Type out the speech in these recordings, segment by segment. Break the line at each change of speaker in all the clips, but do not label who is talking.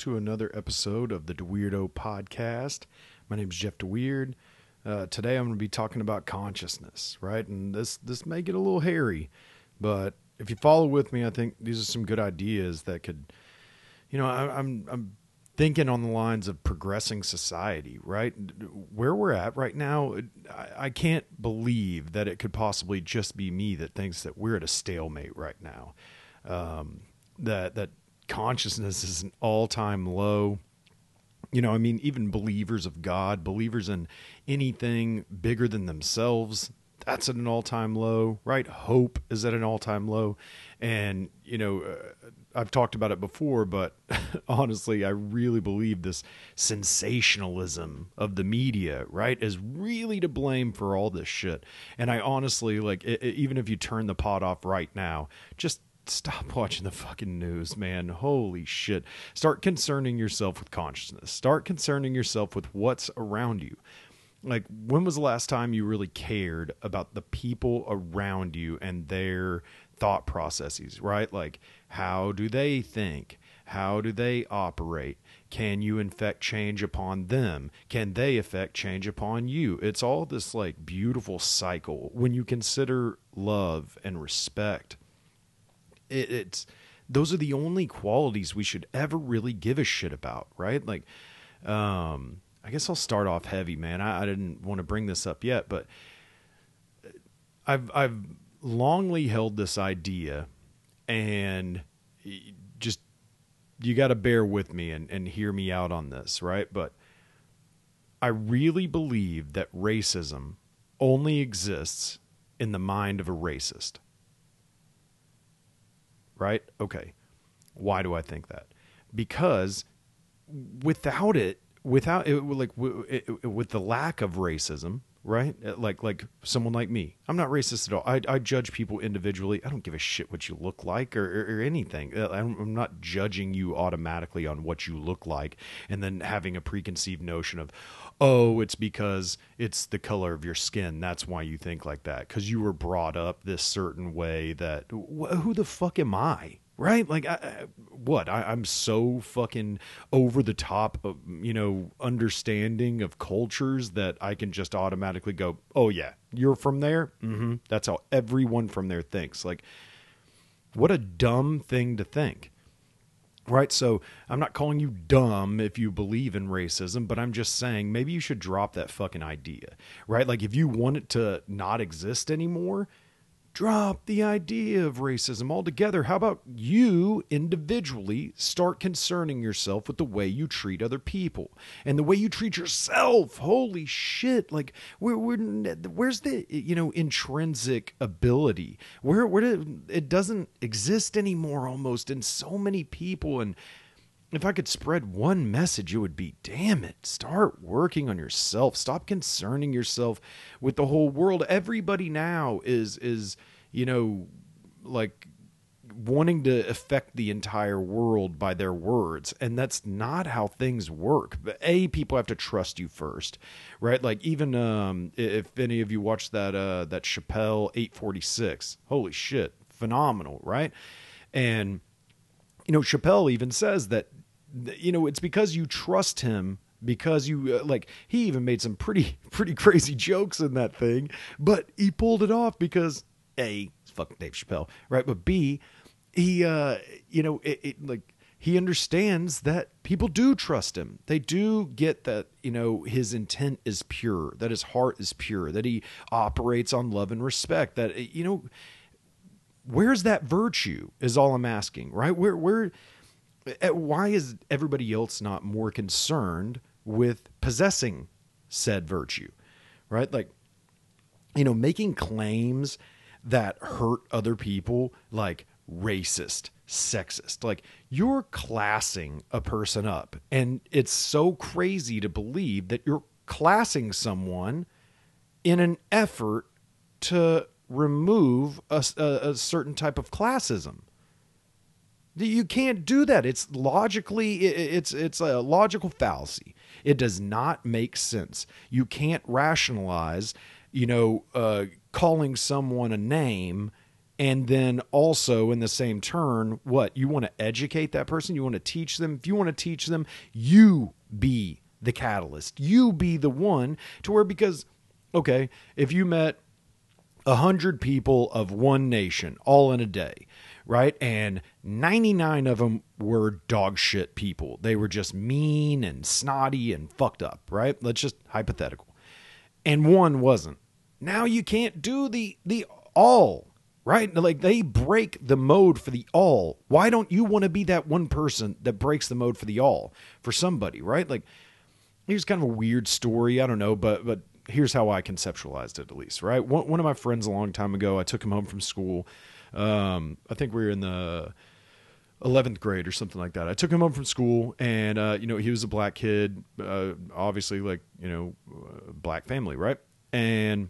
to another episode of the DeWeirdo Podcast. My name is Jeff DeWeird. Uh, today I'm going to be talking about consciousness, right? And this this may get a little hairy, but if you follow with me, I think these are some good ideas that could, you know, I, I'm I'm thinking on the lines of progressing society, right? Where we're at right now, I, I can't believe that it could possibly just be me that thinks that we're at a stalemate right now. Um, that that consciousness is an all-time low. You know i mean even believers of god believers in anything bigger than themselves that's at an all-time low right? Hope is at an all-time low. And you know uh, i've talked about it before but honestly i really believe this sensationalism of the media right is really to blame for all this shit. And i honestly like it, it, even if you turn the pot off right now just stop watching the fucking news, man. Holy shit. Start concerning yourself with consciousness. Start concerning yourself with what's around you. Like, when was the last time you really cared about the people around you and their thought processes, right? Like, how do they think? How do they operate? Can you infect change upon them? Can they affect change upon you? It's all this like beautiful cycle when you consider love and respect it, it's those are the only qualities we should ever really give a shit about, right? Like, um, I guess I'll start off heavy, man. I, I didn't want to bring this up yet, but I've I've longly held this idea, and just you got to bear with me and, and hear me out on this, right? But I really believe that racism only exists in the mind of a racist right? Okay. Why do I think that? Because without it, without it, like with the lack of racism, right? Uh, like like someone like me, I'm not racist at all. I, I judge people individually. I don't give a shit what you look like or, or, or anything. Uh, I'm not judging you automatically on what you look like, and then having a preconceived notion of, oh, it's because it's the color of your skin. That's why you think like that because you were brought up this certain way. That wh- who the fuck am I? Right? Like, I, what? I, am so fucking over the top, of, you know, understanding of cultures that I can just automatically go, oh, yeah, you're from there? Mm-hmm. That's how everyone from there thinks. Like, what a dumb thing to think right? So I'm not calling you dumb if you believe in racism, but I'm just saying maybe you should drop that fucking idea, right? Like if you want it to not exist anymore, drop the idea of racism altogether. How about you individually start concerning yourself with the way you treat other people and the way you treat yourself? Holy shit! Like, where, where where's the you know intrinsic ability? Where where did, it doesn't exist anymore almost in so many people and. If I could spread one message, it would be damn it, start working on yourself. Stop concerning yourself with the whole world. Everybody now is is, you know, like wanting to affect the entire world by their words and that's not how things work but a people have to trust you first right like even um if any of you watched that uh that chappelle 846 holy shit phenomenal right and you know chappelle even says that you know, it's because you trust him because you uh, like he even made some pretty pretty crazy jokes in that thing, but he pulled it off because a fuck Dave Chappelle, right? But b he uh you know it, it like he understands that people do trust him. They do get that, you know, his intent is pure, that his heart is pure, that he operates on love and respect, that you know where's that virtue is all I'm asking, right? Where where Eh, why is everybody else not more concerned with possessing said virtue right? Like you know making claims that hurt other people like racist sexist like you're classing a person up and it's so crazy to believe that you're classing someone in an effort to remove a, a, a certain type of classism you can't do that. It's logically it's it's a logical fallacy. It does not make sense. You can't rationalize, you know, uh, calling someone a name and then also in the same turn what you want to educate that person you want to teach them if you want to teach them you be the catalyst you be the one to where because okay if you met a hundred people of one nation all in a day right? And 99 of them were dog shit people. They were just mean and snotty and fucked up right? Let's just hypothetical. And one wasn't. Now you can't do the the all right? Like they break the mode for the all. Why don't you want to be that one person that breaks the mode for the all? For somebody right? Like here's kind of a weird story i don't know but but here's how i conceptualized it at least right? One, one of my friends a long time ago i took him home from school um, i think we were in the 11th grade or something like that. I took him home from school and, uh, you know, he was a black kid, uh, obviously like, you know, uh, black family, right? And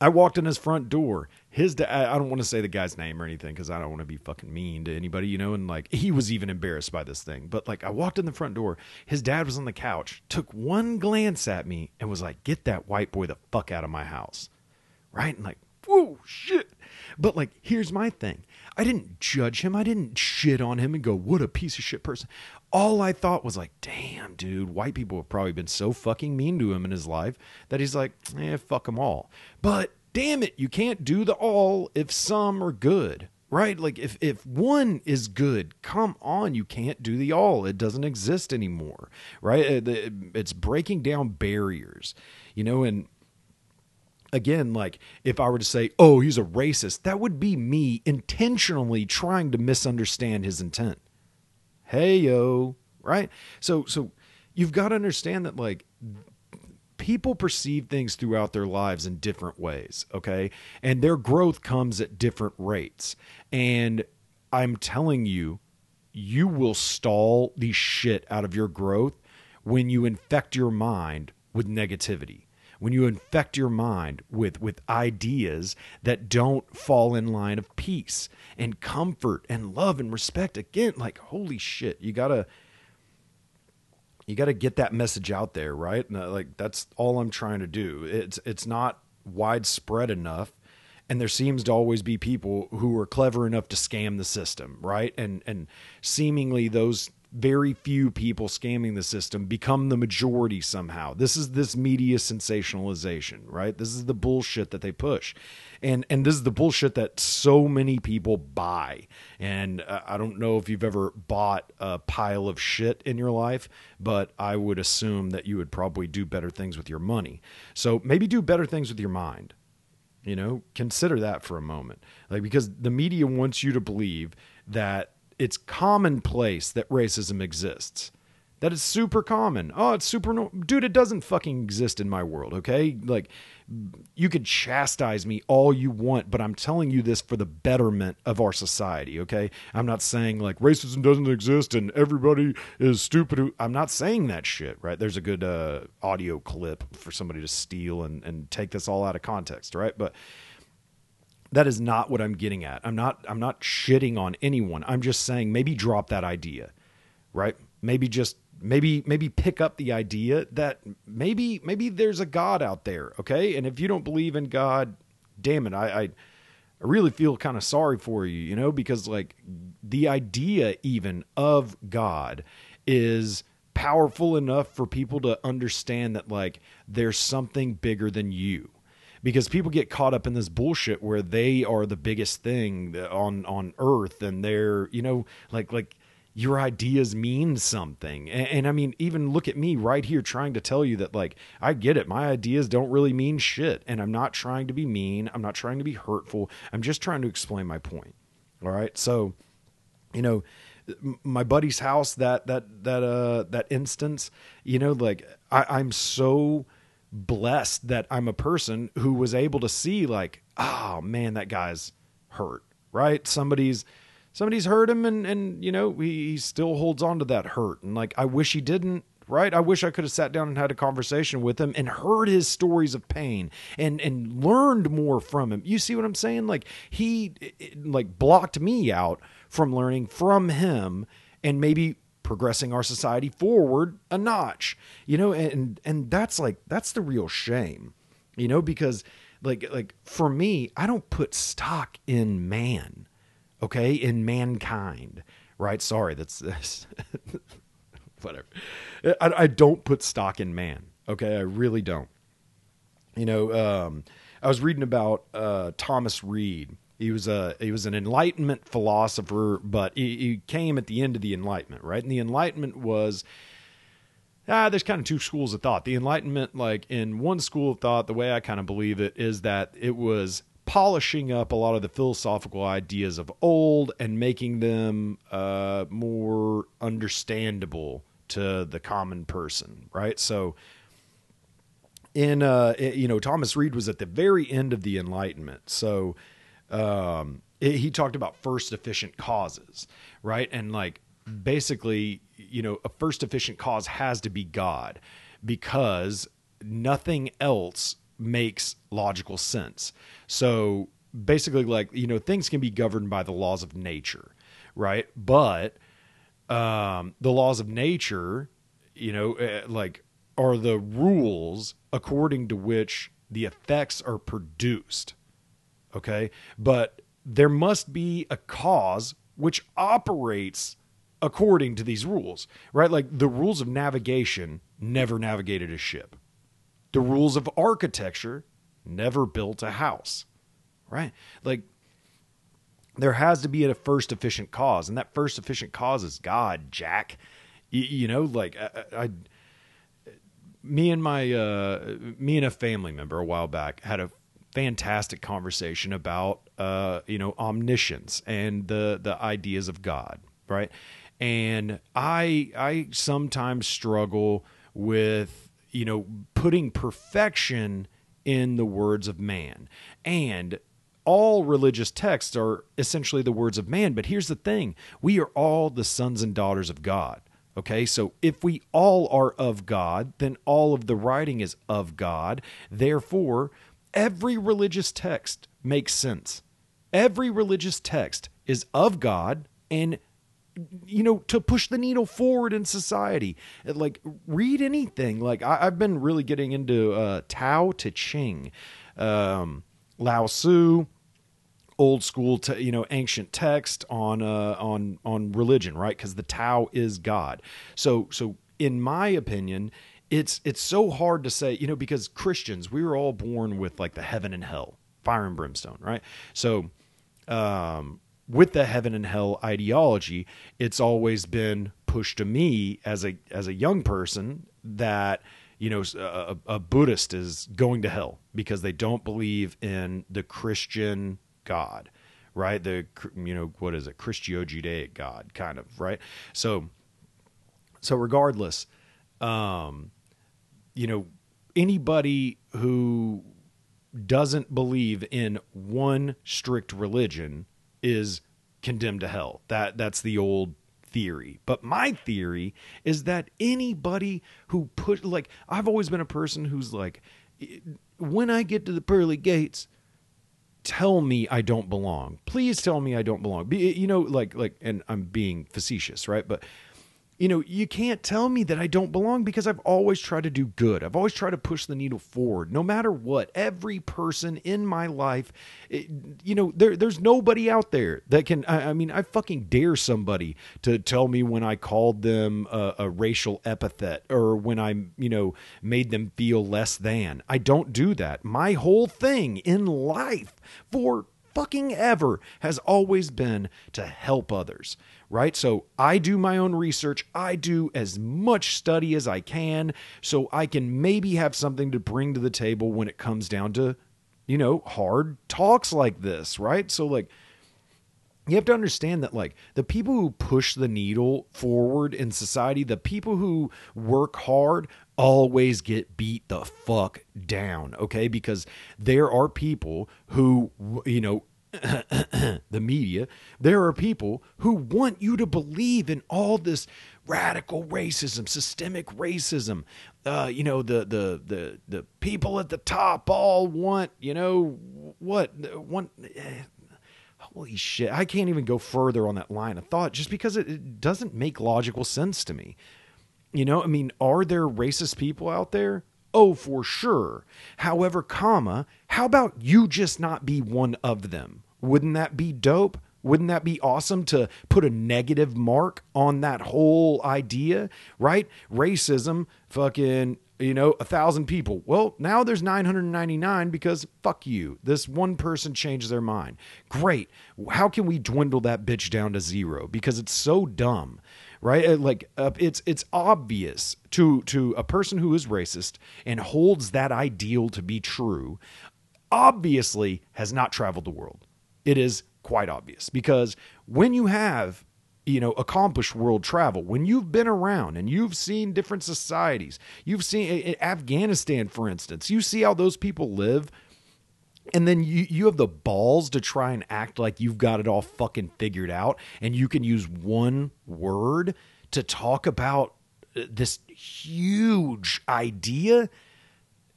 I walked in his front door. His dad, I don't want to say the guy's name or anything because I don't want to be fucking mean to anybody, you know. And like, he was even embarrassed by this thing. But like, I walked in the front door. His dad was on the couch, took one glance at me, and was like, "Get that white boy the fuck out of my house," right? And like, whoa, shit. But like, here's my thing. I didn't judge him. I didn't shit on him and go, "What a piece of shit person." All I thought was like, "Damn, dude, white people have probably been so fucking mean to him in his life that he's like, eh, fuck them all." But damn it, you can't do the all if some are good. Right? Like if if one is good, come on, you can't do the all. It doesn't exist anymore. Right? It's breaking down barriers. You know, and again, like if I were to say, oh, he's a racist, that would be me intentionally trying to misunderstand his intent. Hey yo, right? So so you've got to understand that like people perceive things throughout their lives in different ways, okay? And their growth comes at different rates. And I'm telling you, you will stall the shit out of your growth when you infect your mind with negativity when you infect your mind with with ideas that don't fall in line of peace and comfort and love and respect again like holy shit you gotta you gotta get that message out there right? And, like that's all i'm trying to do. It's it's not widespread enough and there seems to always be people who are clever enough to scam the system right? And and seemingly those very few people scamming the system become the majority somehow. This is this media sensationalization, right? This is the bullshit that they push. And and this is the bullshit that so many people buy. And uh, I don't know if you've ever bought a pile of shit in your life, but I would assume that you would probably do better things with your money. So maybe do better things with your mind. You know, consider that for a moment. Like because the media wants you to believe that it's commonplace that racism exists. That is super common. Oh, it's super no- dude, it doesn't fucking exist in my world, okay? Like you could chastise me all you want, but I'm telling you this for the betterment of our society, okay? I'm not saying like racism doesn't exist and everybody is stupid. I'm not saying that shit, right? There's a good uh, audio clip for somebody to steal and, and take this all out of context, right? But that is not what I'm getting at. I'm not I'm not shitting on anyone. I'm just saying maybe drop that idea. Right? Maybe just maybe maybe pick up the idea that maybe maybe there's a God out there, okay? And if you don't believe in God, damn it, I I, I really feel kind of sorry for you, you know, because like the idea even of God is powerful enough for people to understand that like there's something bigger than you because people get caught up in this bullshit where they are the biggest thing on on earth and they're you know like like your ideas mean something. And, and, i mean even look at me right here trying to tell you that like i get it. My ideas don't really mean shit and i'm not trying to be mean. I'm not trying to be hurtful. I'm just trying to explain my point. All right? So you know my buddy's house that that that uh that instance you know like i i'm so blessed that I'm a person who was able to see like, oh man, that guy's hurt, right? Somebody's somebody's hurt him and and you know, he, he still holds on to that hurt. And like I wish he didn't, right? I wish I could have sat down and had a conversation with him and heard his stories of pain and and learned more from him. You see what I'm saying? Like he like blocked me out from learning from him and maybe progressing our society forward a notch you know and and that's like that's the real shame you know because like like for me, I don't put stock in man, okay, in mankind, right? Sorry, that's, that's whatever. I, I don't put stock in man, okay, I really don't. You know, um, I was reading about uh, Thomas Reid. He was a he was an Enlightenment philosopher, but he, he came at the end of the Enlightenment, right? And the Enlightenment was ah, there's kind of two schools of thought. The Enlightenment, like in one school of thought, the way I kind of believe it is that it was polishing up a lot of the philosophical ideas of old and making them uh, more understandable to the common person, right? So, in uh, you know, Thomas Reid was at the very end of the Enlightenment, so um, it, he talked about first efficient causes, right? And like basically, you know, a first efficient cause has to be God because nothing else makes logical sense. So basically, like, you know, things can be governed by the laws of nature, right? But um, the laws of nature, you know, uh, like, are the rules according to which the effects are produced. Okay. But there must be a cause which operates according to these rules, right? Like the rules of navigation never navigated a ship. The rules of architecture never built a house, right? Like there has to be a first efficient cause, and that first efficient cause is God, Jack. You, you know, like I, I, me and my, uh, me and a family member a while back had a fantastic conversation about, uh, you know, omniscience and the the ideas of God, right? and I I sometimes struggle with you know putting perfection in the words of man. And all religious texts are essentially the words of man but here's the thing. We are all the sons and daughters of God okay? So if we all are of God then all of the writing is of God. Therefore every religious text makes sense. Every religious text is of God and you know to push the needle forward in society. Like read anything. Like I, have been really getting into uh, tao te ching um, lao tzu old school te- you know ancient text on uh, on on religion right? Because the tao is god. So so in my opinion it's it's so hard to say you know because christians we were all born with like the heaven and hell fire and brimstone right so um with the heaven and hell ideology, it's always been pushed to me as a as a young person that you know a, a Buddhist is going to hell because they don't believe in the Christian God, right? The you know what is it, Christio-Judaic God, kind of right. So so regardless, um, you know anybody who doesn't believe in one strict religion is condemned to hell. That that's the old theory. But my theory is that anybody who put like I've always been a person who's like when I get to the pearly gates tell me I don't belong. Please tell me I don't belong. Be, you know like like and I'm being facetious, right? But you know, you can't tell me that I don't belong because I've always tried to do good. I've always tried to push the needle forward, no matter what. Every person in my life, it, you know, there, there's nobody out there that can. I, I, mean, I fucking dare somebody to tell me when I called them a, a racial epithet or when I, you know, made them feel less than. I don't do that. My whole thing in life for fucking ever has always been to help others right? So I do my own research. I do as much study as I can so I can maybe have something to bring to the table when it comes down to, you know, hard talks like this, right? So, like, you have to understand that like the people who push the needle forward in society the people who work hard always get beat the fuck down okay because there are people who you know the media, there are people who want you to believe in all this radical racism, systemic racism. Uh, you know, the the the the people at the top all want, you know, what want. Eh, holy shit! I can't even go further on that line of thought just because it, it doesn't make logical sense to me. You know, I mean, are there racist people out there? Oh, for sure. However, comma, how about you just not be one of them? Wouldn't that be dope? Wouldn't that be awesome to put a negative mark on that whole idea, right? Racism, fucking, you know, a thousand people. Well, now there's 999 because fuck you. This one person changed their mind. Great. How can we dwindle that bitch down to zero? Because it's so dumb right? Uh, like uh, it's it's obvious to to a person who is racist and holds that ideal to be true obviously has not traveled the world. It is quite obvious because when you have you know accomplished world travel when you've been around and you've seen different societies you've seen afghanistan for instance you see how those people live and then you, you have the balls to try and act like you've got it all fucking figured out and you can use one word to talk about uh, this huge idea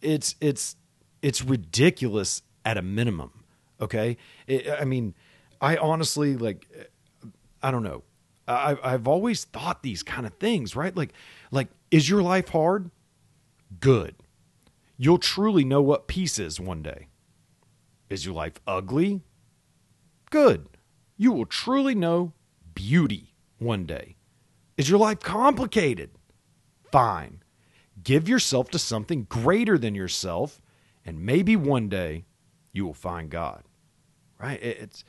it's it's it's ridiculous at a minimum okay? It, i mean i honestly like i don't know. I, i've always thought these kind of things right? Like like is your life hard? Good. You'll truly know what peace is one day is your life ugly? Good. You will truly know beauty one day. Is your life complicated? Fine. Give yourself to something greater than yourself, and maybe one day you will find God. Right? It's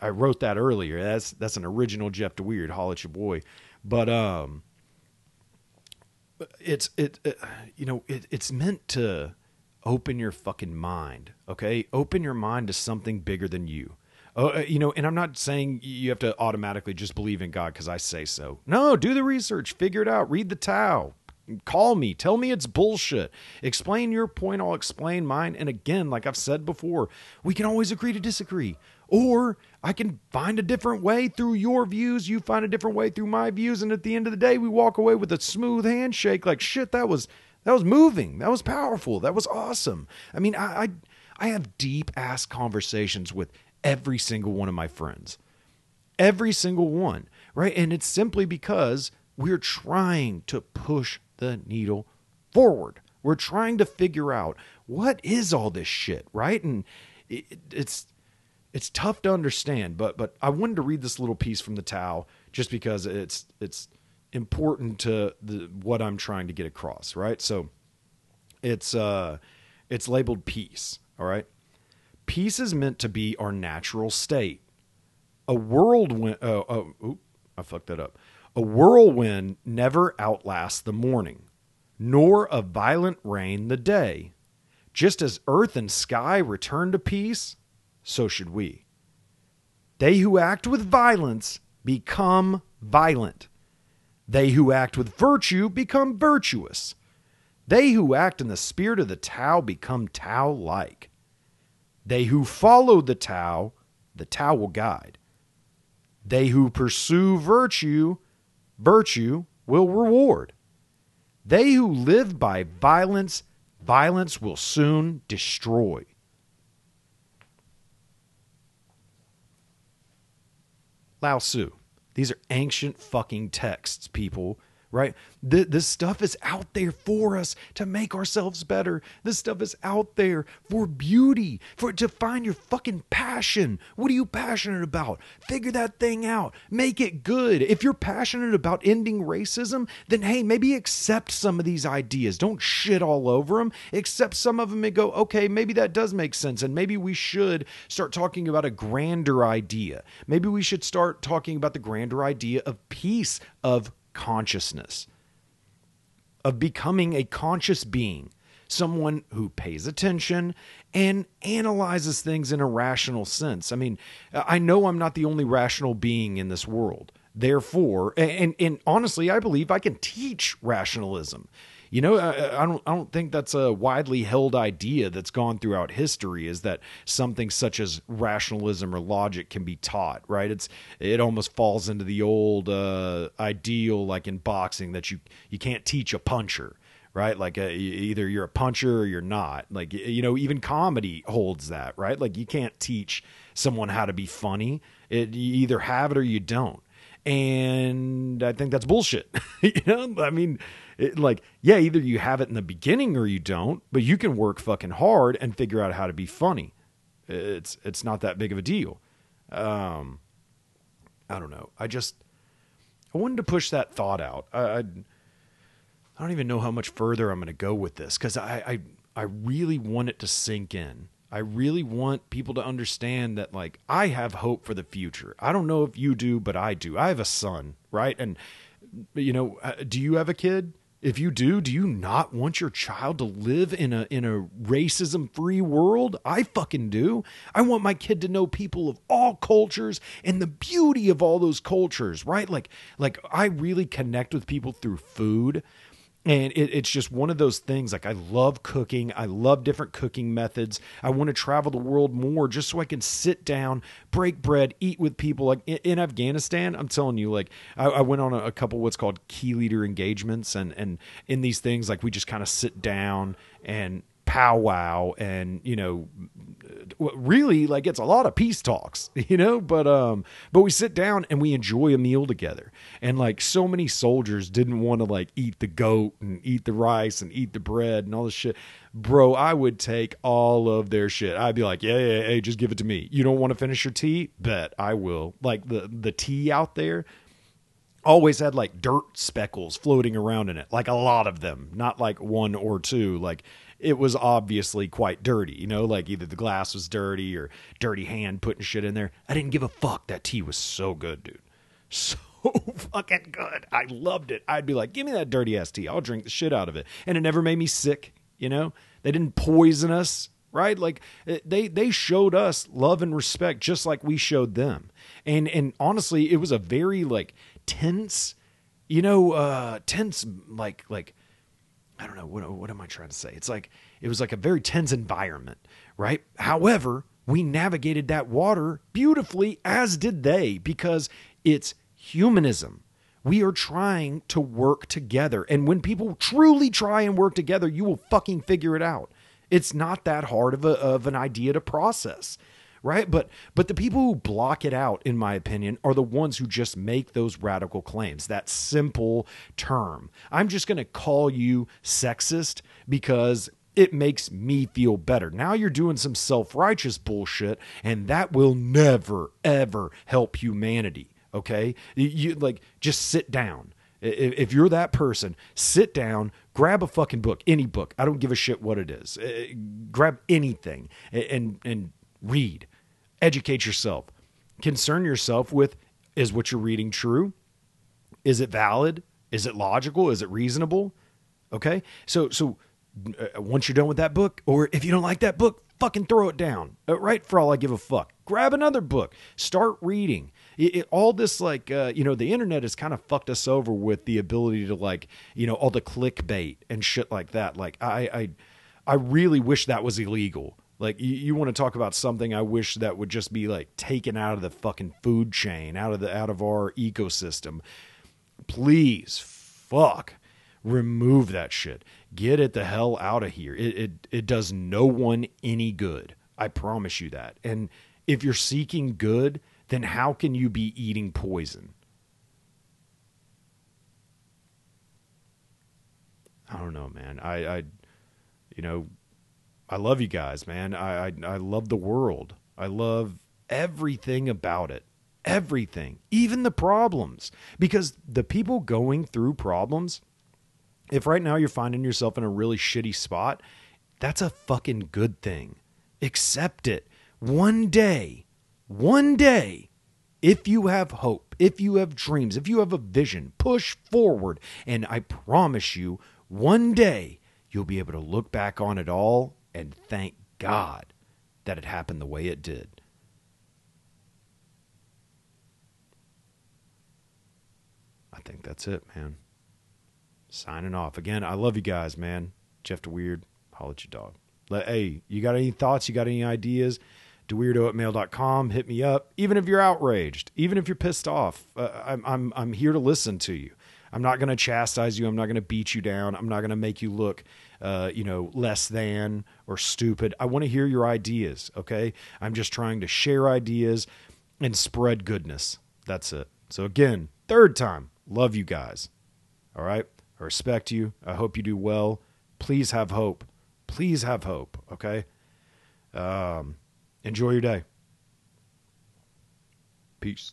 I wrote that earlier. That's that's an original Jeff DeWeird. Holla at your boy. But um, it's it, it you know it, it's meant to open your fucking mind, okay? Open your mind to something bigger than you. Oh, uh, you know, and I'm not saying you have to automatically just believe in God because I say so. No, do the research, figure it out, read the Tao, call me, tell me it's bullshit. Explain your point, I'll explain mine. And again, like I've said before, we can always agree to disagree. Or I can find a different way through your views, you find a different way through my views, and at the end of the day, we walk away with a smooth handshake like shit, that was that was moving. That was powerful. That was awesome. I mean, I, I, I have deep ass conversations with every single one of my friends. Every single one, right? And it's simply because we're trying to push the needle forward. We're trying to figure out what is all this shit, right? And it, it's it's tough to understand, but but I wanted to read this little piece from the Tao just because it's it's important to the what I'm trying to get across, right? So it's uh it's labeled peace, all right? Peace is meant to be our natural state. A whirlwind oh, oh oop, I fucked that up. A whirlwind never outlasts the morning, nor a violent rain the day. Just as earth and sky return to peace, so should we. They who act with violence become violent. They who act with virtue become virtuous. They who act in the spirit of the Tao become Tao like. They who follow the Tao, the Tao will guide. They who pursue virtue, virtue will reward. They who live by violence, violence will soon destroy. Lao Tzu. These are ancient fucking texts, people right? Th- this stuff is out there for us to make ourselves better. This stuff is out there for beauty, for to find your fucking passion. What are you passionate about? Figure that thing out. Make it good. If you're passionate about ending racism, then hey, maybe accept some of these ideas. Don't shit all over them. Accept some of them and go, okay, maybe that does make sense. And maybe we should start talking about a grander idea. Maybe we should start talking about the grander idea of peace, of consciousness, of becoming a conscious being, someone who pays attention and analyzes things in a rational sense. I mean, I know I'm not the only rational being in this world. Therefore, and, and honestly, I believe I can teach rationalism. You know, I, I, don't I don't think that's a widely held idea that's gone throughout history is that something such as rationalism or logic can be taught, right? It's it almost falls into the old uh, ideal like in boxing that you you can't teach a puncher right? Like uh, either you're a puncher or you're not. Like you know, even comedy holds that, right? Like you can't teach someone how to be funny. It, you either have it or you don't. And I think that's bullshit. you know, I mean, it, like, yeah, either you have it in the beginning or you don't, but you can work fucking hard and figure out how to be funny. It's it's not that big of a deal. Um, I don't know. I just I wanted to push that thought out. I I, I don't even know how much further I'm going to go with this because I, I I really want it to sink in. I really want people to understand that like I have hope for the future. I don't know if you do, but I do. I have a son, right? And you know, uh, do you have a kid? If you do, do you not want your child to live in a in a racism free world? I fucking do. I want my kid to know people of all cultures and the beauty of all those cultures, right? Like like I really connect with people through food and it, it's just one of those things like i love cooking. I love different cooking methods. I want to travel the world more just so i can sit down break bread eat with people. Like in, in afghanistan i'm telling you like i, I went on a, a, couple what's called key leader engagements. And and in these things like we just kind of sit down and powwow and you know really like it's a lot of peace talks you know but um but we sit down and we enjoy a meal together. And like so many soldiers didn't want to like eat the goat and eat the rice and eat the bread and all this shit. Bro i would take all of their shit. I'd be like yeah yeah hey just give it to me. You don't want to finish your tea? Bet i will. Like the the tea out there always had like dirt speckles floating around in it like a lot of them not like one or two. Like it was obviously quite dirty, you know, like either the glass was dirty or dirty hand putting shit in there. I didn't give a fuck. That tea was so good, dude. So fucking good. I loved it. I'd be like, give me that dirty ass tea. I'll drink the shit out of it. And it never made me sick, you know? They didn't poison us, right? Like eh, they they showed us love and respect just like we showed them. And and honestly, it was a very like tense, you know, uh tense like like I don't know what what am I trying to say? It's like it was like a very tense environment, right? However, we navigated that water beautifully as did they because it's humanism. We are trying to work together. And when people truly try and work together, you will fucking figure it out. It's not that hard of, a, of an idea to process right? But but the people who block it out, in my opinion, are the ones who just make those radical claims. That simple term. I'm just going to call you sexist because it makes me feel better. Now you're doing some self righteous bullshit, and that will never, ever help humanity. Okay? You like just sit down. If you're that person, sit down, grab a fucking book, any book. I don't give a shit what it is. Uh, grab anything and and read educate yourself. Concern yourself with is what you're reading true? Is it valid? Is it logical? Is it reasonable? Okay? So so uh, once you're done with that book or if you don't like that book, fucking throw it down. Uh, right? For all I give a fuck. Grab another book. Start reading. It, it, all this like uh, you know the internet has kind of fucked us over with the ability to like you know all the clickbait and shit like that like i i i really wish that was illegal like you, you want to talk about something I wish that would just be like taken out of the fucking food chain, out of the out of our ecosystem. Please, fuck, remove that shit. Get it the hell out of here. It it it does no one any good. I promise you that. And if you're seeking good, then how can you be eating poison? I don't know, man. I, I, you know, I love you guys, man. I, I, I love the world. I love everything about it. Everything, even the problems. Because the people going through problems, if right now you're finding yourself in a really shitty spot, that's a fucking good thing. Accept it. One day, one day, if you have hope, if you have dreams, if you have a vision, push forward. And I promise you, one day you'll be able to look back on it all and thank God that it happened the way it did. I think that's it, man. Signing off. Again, I love you guys, man. Jeff DeWeird, holla at your dog. Hey, you got any thoughts? You got any ideas? DeWeirdo at mail.com. Hit me up. Even if you're outraged, even if you're pissed off, uh, I'm, I'm, I'm here to listen to you. I'm not going to chastise you. I'm not going to beat you down. I'm not going to make you look, uh, you know, less than or stupid. I want to hear your ideas. Okay. I'm just trying to share ideas and spread goodness. That's it. So, again, third time, love you guys. All right. I respect you. I hope you do well. Please have hope. Please have hope. Okay. Um, enjoy your day. Peace.